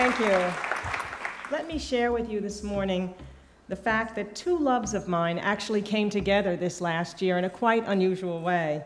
Thank you. Let me share with you this morning the fact that two loves of mine actually came together this last year in a quite unusual way.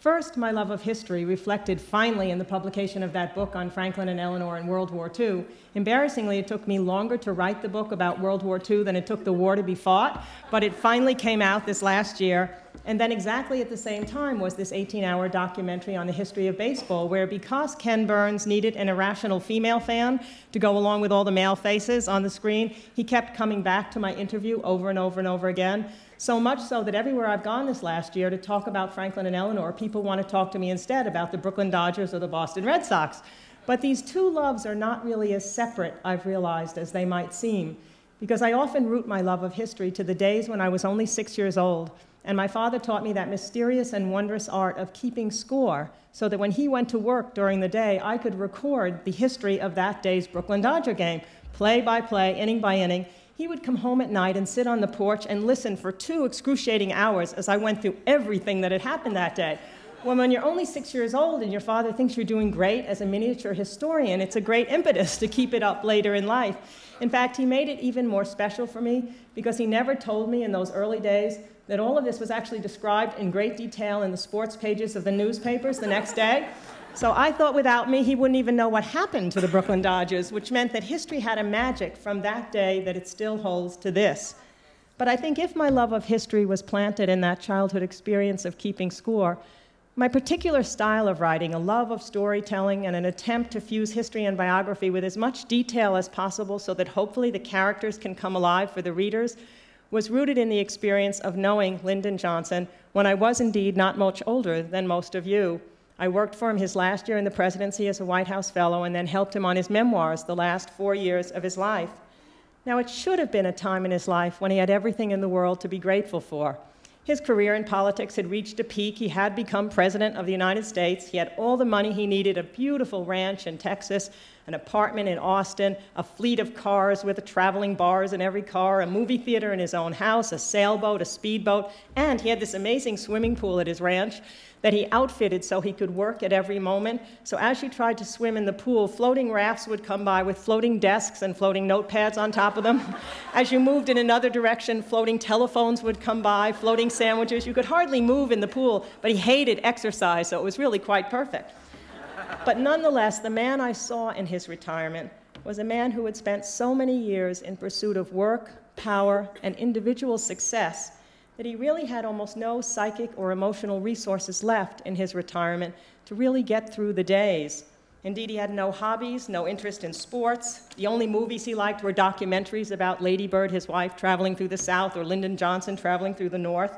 First, my love of history reflected finally in the publication of that book on Franklin and Eleanor in World War II. Embarrassingly, it took me longer to write the book about World War II than it took the war to be fought, but it finally came out this last year. And then, exactly at the same time, was this 18 hour documentary on the history of baseball, where because Ken Burns needed an irrational female fan to go along with all the male faces on the screen, he kept coming back to my interview over and over and over again. So much so that everywhere I've gone this last year to talk about Franklin and Eleanor, people want to talk to me instead about the Brooklyn Dodgers or the Boston Red Sox. But these two loves are not really as separate, I've realized, as they might seem, because I often root my love of history to the days when I was only six years old, and my father taught me that mysterious and wondrous art of keeping score so that when he went to work during the day, I could record the history of that day's Brooklyn Dodger game, play by play, inning by inning, he would come home at night and sit on the porch and listen for two excruciating hours as I went through everything that had happened that day. Well, when you're only six years old and your father thinks you're doing great as a miniature historian, it's a great impetus to keep it up later in life. In fact, he made it even more special for me because he never told me in those early days that all of this was actually described in great detail in the sports pages of the newspapers the next day. So I thought without me, he wouldn't even know what happened to the Brooklyn Dodgers, which meant that history had a magic from that day that it still holds to this. But I think if my love of history was planted in that childhood experience of keeping score, my particular style of writing, a love of storytelling, and an attempt to fuse history and biography with as much detail as possible so that hopefully the characters can come alive for the readers, was rooted in the experience of knowing Lyndon Johnson when I was indeed not much older than most of you. I worked for him his last year in the presidency as a White House fellow and then helped him on his memoirs the last four years of his life. Now, it should have been a time in his life when he had everything in the world to be grateful for. His career in politics had reached a peak. He had become president of the United States. He had all the money he needed a beautiful ranch in Texas, an apartment in Austin, a fleet of cars with traveling bars in every car, a movie theater in his own house, a sailboat, a speedboat, and he had this amazing swimming pool at his ranch that he outfitted so he could work at every moment. So as you tried to swim in the pool, floating rafts would come by with floating desks and floating notepads on top of them. as you moved in another direction, floating telephones would come by, floating sandwiches. You could hardly move in the pool, but he hated exercise, so it was really quite perfect. But nonetheless, the man I saw in his retirement was a man who had spent so many years in pursuit of work, power, and individual success that he really had almost no psychic or emotional resources left in his retirement to really get through the days. Indeed, he had no hobbies, no interest in sports. The only movies he liked were documentaries about Lady Bird, his wife, traveling through the South, or Lyndon Johnson traveling through the North.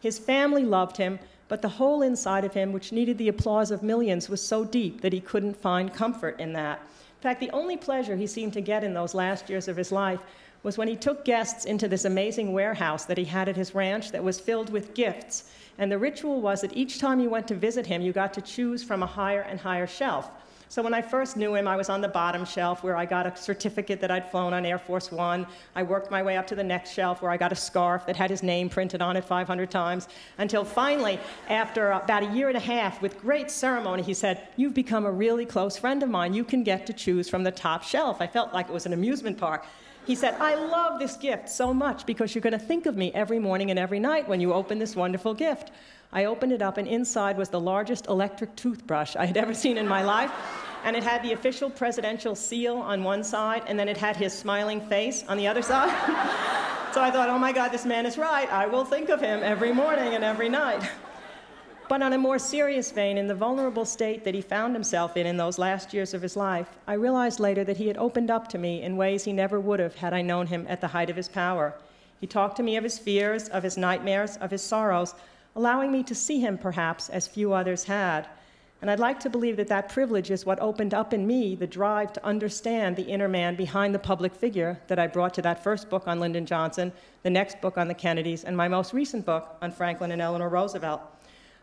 His family loved him, but the hole inside of him, which needed the applause of millions, was so deep that he couldn't find comfort in that. In fact, the only pleasure he seemed to get in those last years of his life was when he took guests into this amazing warehouse that he had at his ranch that was filled with gifts. And the ritual was that each time you went to visit him, you got to choose from a higher and higher shelf. So when I first knew him, I was on the bottom shelf where I got a certificate that I'd flown on Air Force One. I worked my way up to the next shelf where I got a scarf that had his name printed on it 500 times. Until finally, after about a year and a half, with great ceremony, he said, You've become a really close friend of mine. You can get to choose from the top shelf. I felt like it was an amusement park. He said, I love this gift so much because you're going to think of me every morning and every night when you open this wonderful gift. I opened it up, and inside was the largest electric toothbrush I had ever seen in my life. And it had the official presidential seal on one side, and then it had his smiling face on the other side. so I thought, oh my God, this man is right. I will think of him every morning and every night. But on a more serious vein, in the vulnerable state that he found himself in in those last years of his life, I realized later that he had opened up to me in ways he never would have had I known him at the height of his power. He talked to me of his fears, of his nightmares, of his sorrows, allowing me to see him perhaps as few others had. And I'd like to believe that that privilege is what opened up in me the drive to understand the inner man behind the public figure that I brought to that first book on Lyndon Johnson, the next book on the Kennedys, and my most recent book on Franklin and Eleanor Roosevelt.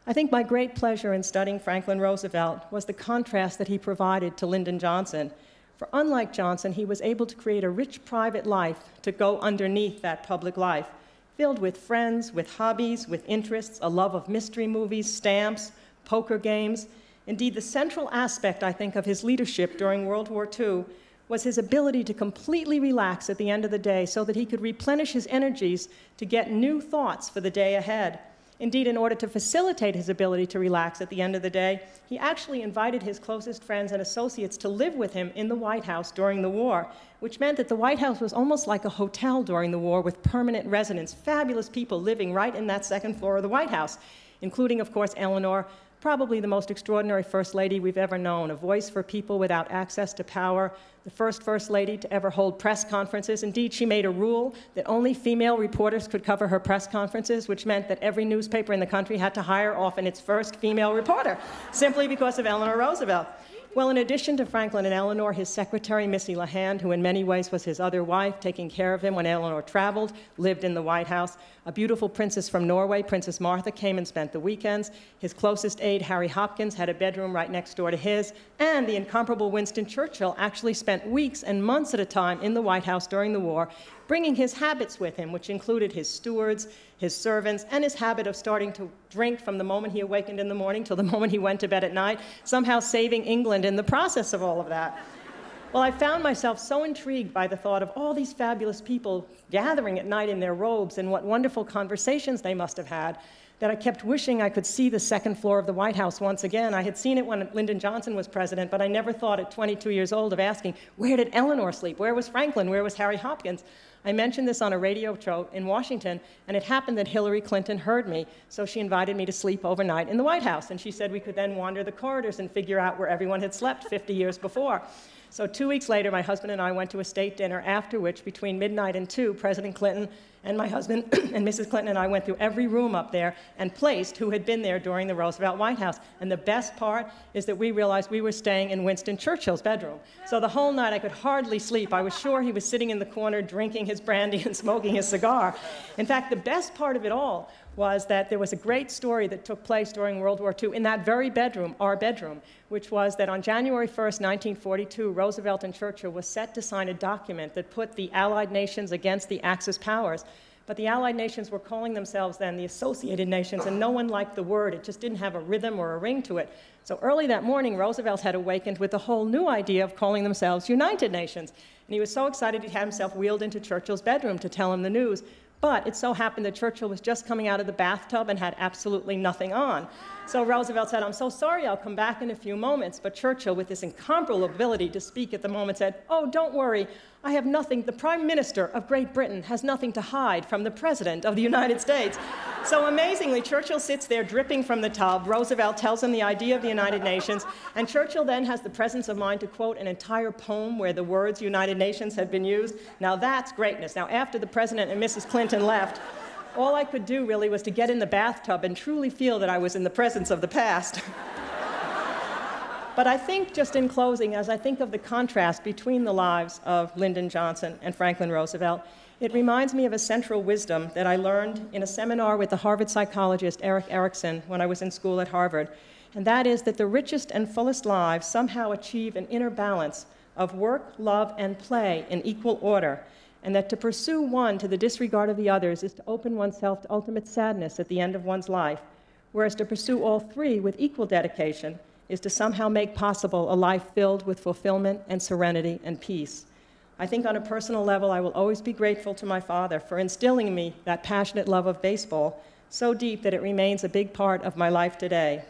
I think my great pleasure in studying Franklin Roosevelt was the contrast that he provided to Lyndon Johnson. For unlike Johnson, he was able to create a rich private life to go underneath that public life, filled with friends, with hobbies, with interests, a love of mystery movies, stamps, poker games. Indeed, the central aspect, I think, of his leadership during World War II was his ability to completely relax at the end of the day so that he could replenish his energies to get new thoughts for the day ahead. Indeed, in order to facilitate his ability to relax at the end of the day, he actually invited his closest friends and associates to live with him in the White House during the war, which meant that the White House was almost like a hotel during the war with permanent residents, fabulous people living right in that second floor of the White House, including, of course, Eleanor, probably the most extraordinary First Lady we've ever known, a voice for people without access to power, the first First Lady to ever hold press conferences. Indeed, she made a rule that only female reporters could cover her press conferences, which meant that every newspaper in the country had to hire often its first female reporter, simply because of Eleanor Roosevelt. Well, in addition to Franklin and Eleanor, his secretary, Missy LeHand, who in many ways was his other wife, taking care of him when Eleanor traveled, lived in the White House. A beautiful princess from Norway, Princess Martha, came and spent the weekends. His closest aide, Harry Hopkins, had a bedroom right next door to his. And the incomparable Winston Churchill actually spent weeks and months at a time in the White House during the war, bringing his habits with him, which included his stewards, his servants, and his habit of starting to drink from the moment he awakened in the morning till the moment he went to bed at night, somehow saving England in the process of all of that. Well, I found myself so intrigued by the thought of all these fabulous people gathering at night in their robes and what wonderful conversations they must have had that I kept wishing I could see the second floor of the White House once again. I had seen it when Lyndon Johnson was president, but I never thought at 22 years old of asking, where did Eleanor sleep? Where was Franklin? Where was Harry Hopkins? I mentioned this on a radio show in Washington, and it happened that Hillary Clinton heard me, so she invited me to sleep overnight in the White House. And she said we could then wander the corridors and figure out where everyone had slept 50 years before. So, two weeks later, my husband and I went to a state dinner, after which, between midnight and 2, President Clinton and my husband and Mrs. Clinton and I went through every room up there and placed who had been there during the Roosevelt White House. And the best part is that we realized we were staying in Winston Churchill's bedroom. So, the whole night I could hardly sleep. I was sure he was sitting in the corner drinking his brandy and smoking his cigar. In fact, the best part of it all was that there was a great story that took place during World War II in that very bedroom, our bedroom, which was that on January 1st, 1942, Roosevelt and Churchill were set to sign a document that put the Allied nations against the Axis powers. But the Allied nations were calling themselves then the Associated Nations, and no one liked the word. It just didn't have a rhythm or a ring to it. So early that morning, Roosevelt had awakened with a whole new idea of calling themselves United Nations. And he was so excited he had himself wheeled into Churchill's bedroom to tell him the news. But it so happened that Churchill was just coming out of the bathtub and had absolutely nothing on. So Roosevelt said, I'm so sorry, I'll come back in a few moments. But Churchill, with this incomparable ability to speak at the moment, said, Oh, don't worry, I have nothing. The Prime Minister of Great Britain has nothing to hide from the President of the United States. So amazingly, Churchill sits there dripping from the tub. Roosevelt tells him the idea of the United Nations, and Churchill then has the presence of mind to quote an entire poem where the words United Nations had been used. Now that's greatness. Now, after the President and Mrs. Clinton left, all I could do really was to get in the bathtub and truly feel that I was in the presence of the past. but I think, just in closing, as I think of the contrast between the lives of Lyndon Johnson and Franklin Roosevelt, it reminds me of a central wisdom that I learned in a seminar with the Harvard psychologist Erik Erikson when I was in school at Harvard, and that is that the richest and fullest lives somehow achieve an inner balance of work, love, and play in equal order and that to pursue one to the disregard of the others is to open oneself to ultimate sadness at the end of one's life, whereas to pursue all three with equal dedication is to somehow make possible a life filled with fulfillment and serenity and peace. I think on a personal level, I will always be grateful to my father for instilling in me that passionate love of baseball so deep that it remains a big part of my life today.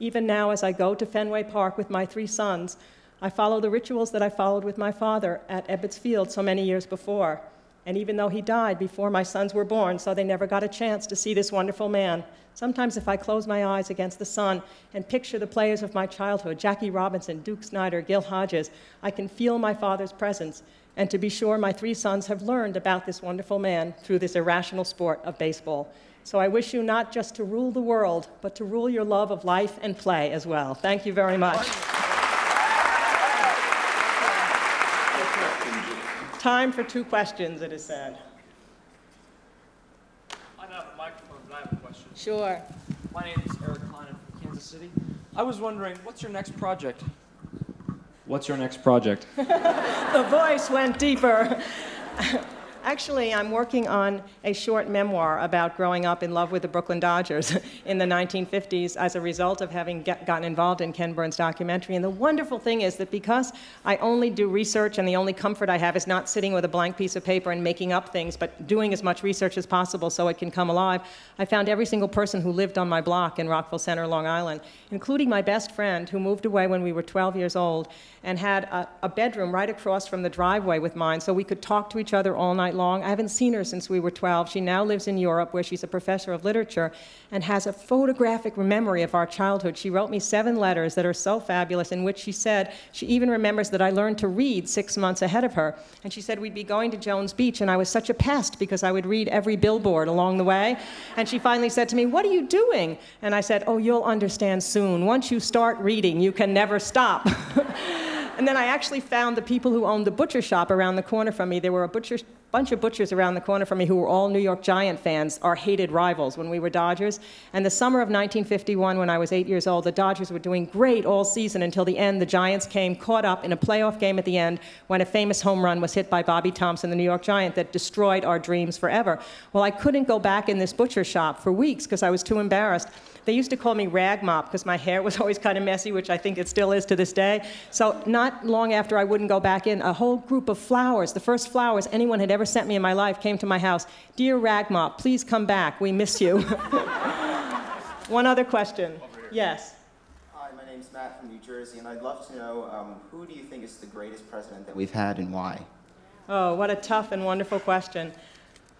Even now, as I go to Fenway Park with my three sons, I follow the rituals that I followed with my father at Ebbets Field so many years before. And even though he died before my sons were born, so they never got a chance to see this wonderful man, sometimes if I close my eyes against the sun and picture the players of my childhood Jackie Robinson, Duke Snider, Gil Hodges I can feel my father's presence. And to be sure, my three sons have learned about this wonderful man through this irrational sport of baseball. So I wish you not just to rule the world, but to rule your love of life and play as well. Thank you very much. Time for two questions, it is said. I don't have a microphone, but I have a question. Sure. My name is Eric Klein. I'm from Kansas City. I was wondering, what's your next project? What's your next project? the voice went deeper. Actually, I'm working on a short memoir about growing up in love with the Brooklyn Dodgers in the 1950s as a result of having get, gotten involved in Ken Burns' documentary. And the wonderful thing is that because I only do research and the only comfort I have is not sitting with a blank piece of paper and making up things, but doing as much research as possible so it can come alive, I found every single person who lived on my block in Rockville Centre, Long Island, including my best friend who moved away when we were 12 years old and had a, a bedroom right across from the driveway with mine so we could talk to each other all night long. I haven't seen her since we were 12. She now lives in Europe, where she's a professor of literature and has a photographic memory of our childhood. She wrote me seven letters that are so fabulous, in which she said she even remembers that I learned to read six months ahead of her. And she said we'd be going to Jones Beach, and I was such a pest because I would read every billboard along the way. And she finally said to me, What are you doing? And I said, Oh, you'll understand soon. Once you start reading, you can never stop. And then I actually found the people who owned the butcher shop around the corner from me. There were a butcher, bunch of butchers around the corner from me who were all New York Giant fans, our hated rivals when we were Dodgers. And the summer of 1951, when I was eight years old, the Dodgers were doing great all season until the end. The Giants came caught up in a playoff game at the end when a famous home run was hit by Bobby Thomson, the New York Giant, that destroyed our dreams forever. Well, I couldn't go back in this butcher shop for weeks because I was too embarrassed. They used to call me rag mop because my hair was always kind of messy, which I think it still is to this day. So not long after I wouldn't go back in, a whole group of flowers, the first flowers anyone had ever sent me in my life, came to my house. Dear rag mop, please come back. We miss you. One other question. Yes. Hi, my name's Matt from New Jersey, and I'd love to know um, who do you think is the greatest president that we've had and why? Oh, what a tough and wonderful question.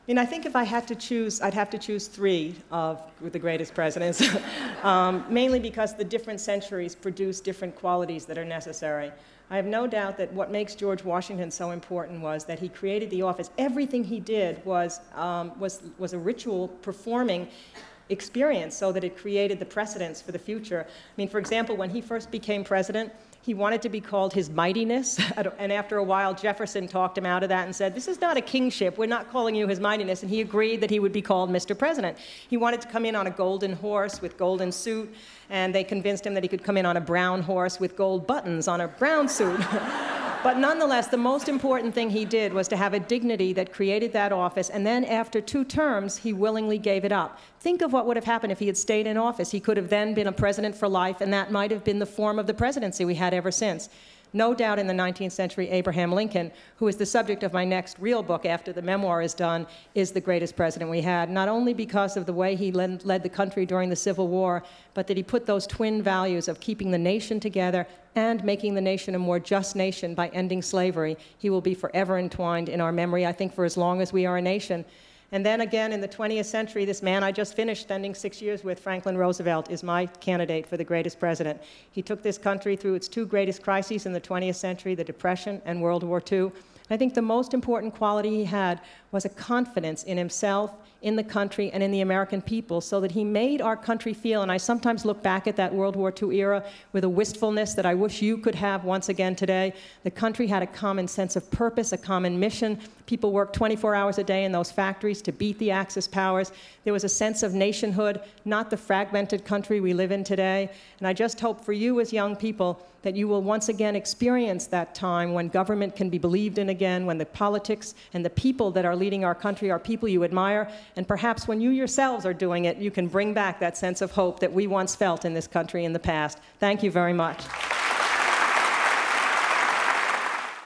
I mean, I think if I had to choose, I'd have to choose three of the greatest presidents, um, mainly because the different centuries produce different qualities that are necessary. I have no doubt that what makes George Washington so important was that he created the office. Everything he did was, um, was, was a ritual performing experience so that it created the precedents for the future. I mean, for example, when he first became president, he wanted to be called His Mightiness. And after a while, Jefferson talked him out of that and said, This is not a kingship. We're not calling you His Mightiness. And he agreed that he would be called Mr. President. He wanted to come in on a golden horse with golden suit, and they convinced him that he could come in on a brown horse with gold buttons on a brown suit. But nonetheless, the most important thing he did was to have a dignity that created that office, and then after two terms, he willingly gave it up. Think of what would have happened if he had stayed in office. He could have then been a president for life, and that might have been the form of the presidency we had ever since. No doubt in the 19th century, Abraham Lincoln, who is the subject of my next real book after the memoir is done, is the greatest president we had, not only because of the way he led, led the country during the Civil War, but that he put those twin values of keeping the nation together and making the nation a more just nation by ending slavery. He will be forever entwined in our memory, I think, for as long as we are a nation. And then again, in the 20th century, this man I just finished spending six years with, Franklin Roosevelt, is my candidate for the greatest president. He took this country through its two greatest crises in the 20th century, the Depression and World War II. I think the most important quality he had was a confidence in himself, in the country, and in the American people, so that he made our country feel. And I sometimes look back at that World War II era with a wistfulness that I wish you could have once again today. The country had a common sense of purpose, a common mission. People worked 24 hours a day in those factories to beat the Axis powers. There was a sense of nationhood, not the fragmented country we live in today. And I just hope for you as young people that you will once again experience that time when government can be believed in again, when the politics and the people that are leading our country are people you admire, and perhaps when you yourselves are doing it, you can bring back that sense of hope that we once felt in this country in the past. Thank you very much.